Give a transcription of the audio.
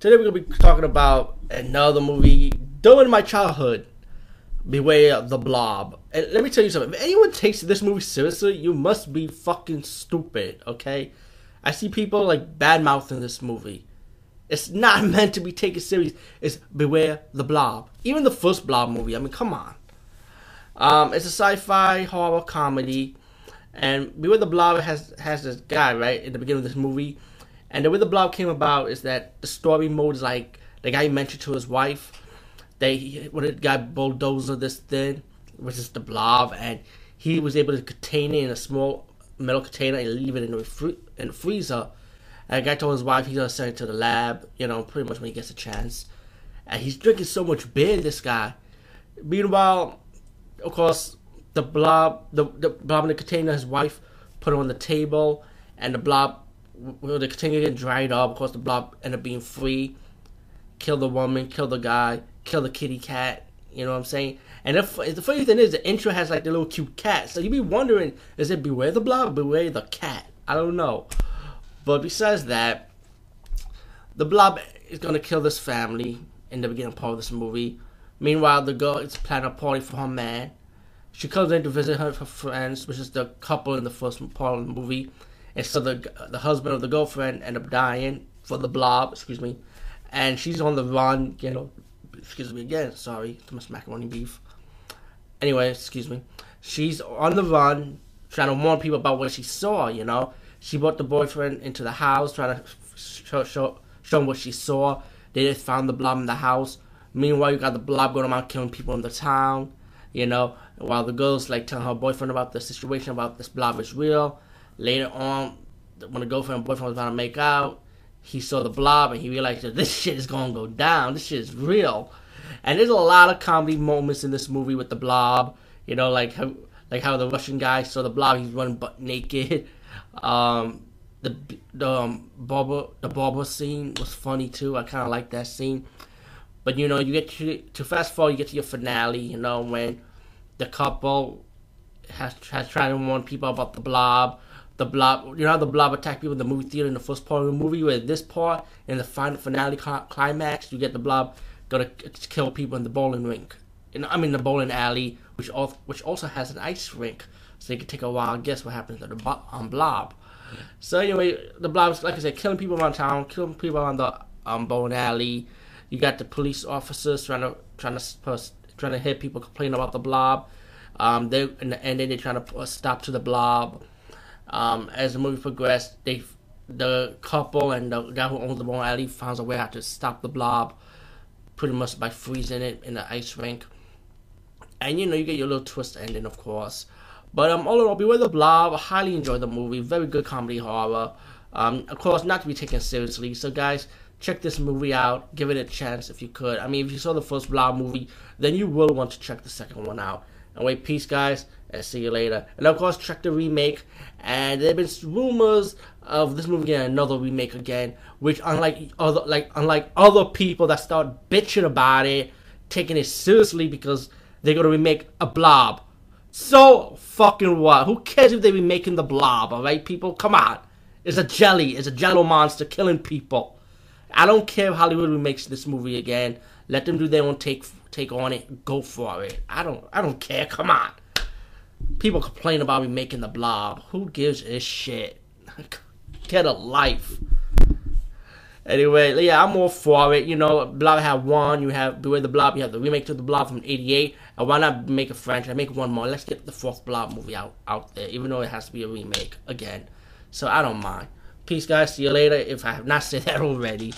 Today we're gonna be talking about another movie during my childhood. Beware the Blob. And let me tell you something. If anyone takes this movie seriously, you must be fucking stupid. Okay, I see people like bad mouthing this movie. It's not meant to be taken serious. It's Beware the Blob. Even the first Blob movie. I mean, come on. Um, it's a sci-fi horror comedy, and Beware the Blob has has this guy right in the beginning of this movie, and the way the Blob came about is that the story mode is like the guy mentioned to his wife, they when the got bulldozer this thing, which is the Blob, and he was able to contain it in a small metal container and leave it in the free, in the freezer. And the guy told his wife he's gonna send it to the lab, you know, pretty much when he gets a chance. And he's drinking so much beer, this guy. Meanwhile, of course, the blob, the, the blob in the container, his wife put it on the table, and the blob, when continue to get dried up, of course, the blob ended up being free. Kill the woman, kill the guy, kill the kitty cat. You know what I'm saying? And the, the funny thing is, the intro has like the little cute cat. So you be wondering, is it beware the blob, beware the cat? I don't know. But besides that, the blob is gonna kill this family in the beginning part of this movie. Meanwhile, the girl is planning a party for her man. She comes in to visit her, her friends, which is the couple in the first part of the movie. And so the the husband of the girlfriend end up dying for the blob, excuse me. And she's on the run, you know, excuse me again, sorry, too much macaroni beef. Anyway, excuse me. She's on the run, trying to warn people about what she saw, you know. She brought the boyfriend into the house, trying to show, show, show him what she saw. They just found the blob in the house. Meanwhile, you got the blob going around killing people in the town, you know, while the girl's like telling her boyfriend about the situation, about this blob is real. Later on, when the girlfriend and boyfriend was about to make out, he saw the blob and he realized that this shit is gonna go down. This shit is real. And there's a lot of comedy moments in this movie with the blob. You know, like how like how the Russian guy saw the blob, he's running butt naked. Um, the the um, barber the barber scene was funny too. I kind of like that scene. But you know, you get to, to fast forward, you get to your finale. You know, when the couple has has tried to warn people about the blob. The blob, you know how the blob attacked people in the movie theater in the first part of the movie. Where this part in the final finale climax, you get the blob gonna kill people in the bowling rink. In, I mean the bowling alley, which also, which also has an ice rink, so you can take a wild guess what happens to the um, blob. So anyway, the blob's like I said, killing people around town, killing people on the um, bowling alley. You got the police officers trying to trying to trying to hit people complaining about the blob. Um, they and, and then they're trying to put a stop to the blob. Um, as the movie progressed, they the couple and the guy who owns the bowling alley finds a way how to stop the blob, pretty much by freezing it in the ice rink. And you know you get your little twist ending, of course. But um, all in all, Beware the Blob. Highly enjoyed the movie. Very good comedy horror. Um, of course, not to be taken seriously. So, guys, check this movie out. Give it a chance if you could. I mean, if you saw the first Blob movie, then you will want to check the second one out. Anyway, peace, guys, and see you later. And of course, check the remake. And there have been rumors of this movie getting another remake again, which unlike other like unlike other people that start bitching about it, taking it seriously because they're gonna remake a Blob. So fucking what? Who cares if they be making the blob, alright, people? Come on. It's a jelly. It's a jello monster killing people. I don't care if Hollywood remakes this movie again. Let them do their own take take on it. Go for it. I don't I don't care. Come on. People complain about me making the blob. Who gives a shit? Get a life. Anyway, yeah, I'm all for it. You know, Blob had one. You have Beware the Blob. You have the remake to the Blob from '88. And why not make a franchise? Make one more. Let's get the fourth Blob movie out out there, even though it has to be a remake again. So I don't mind. Peace, guys. See you later. If I have not said that already.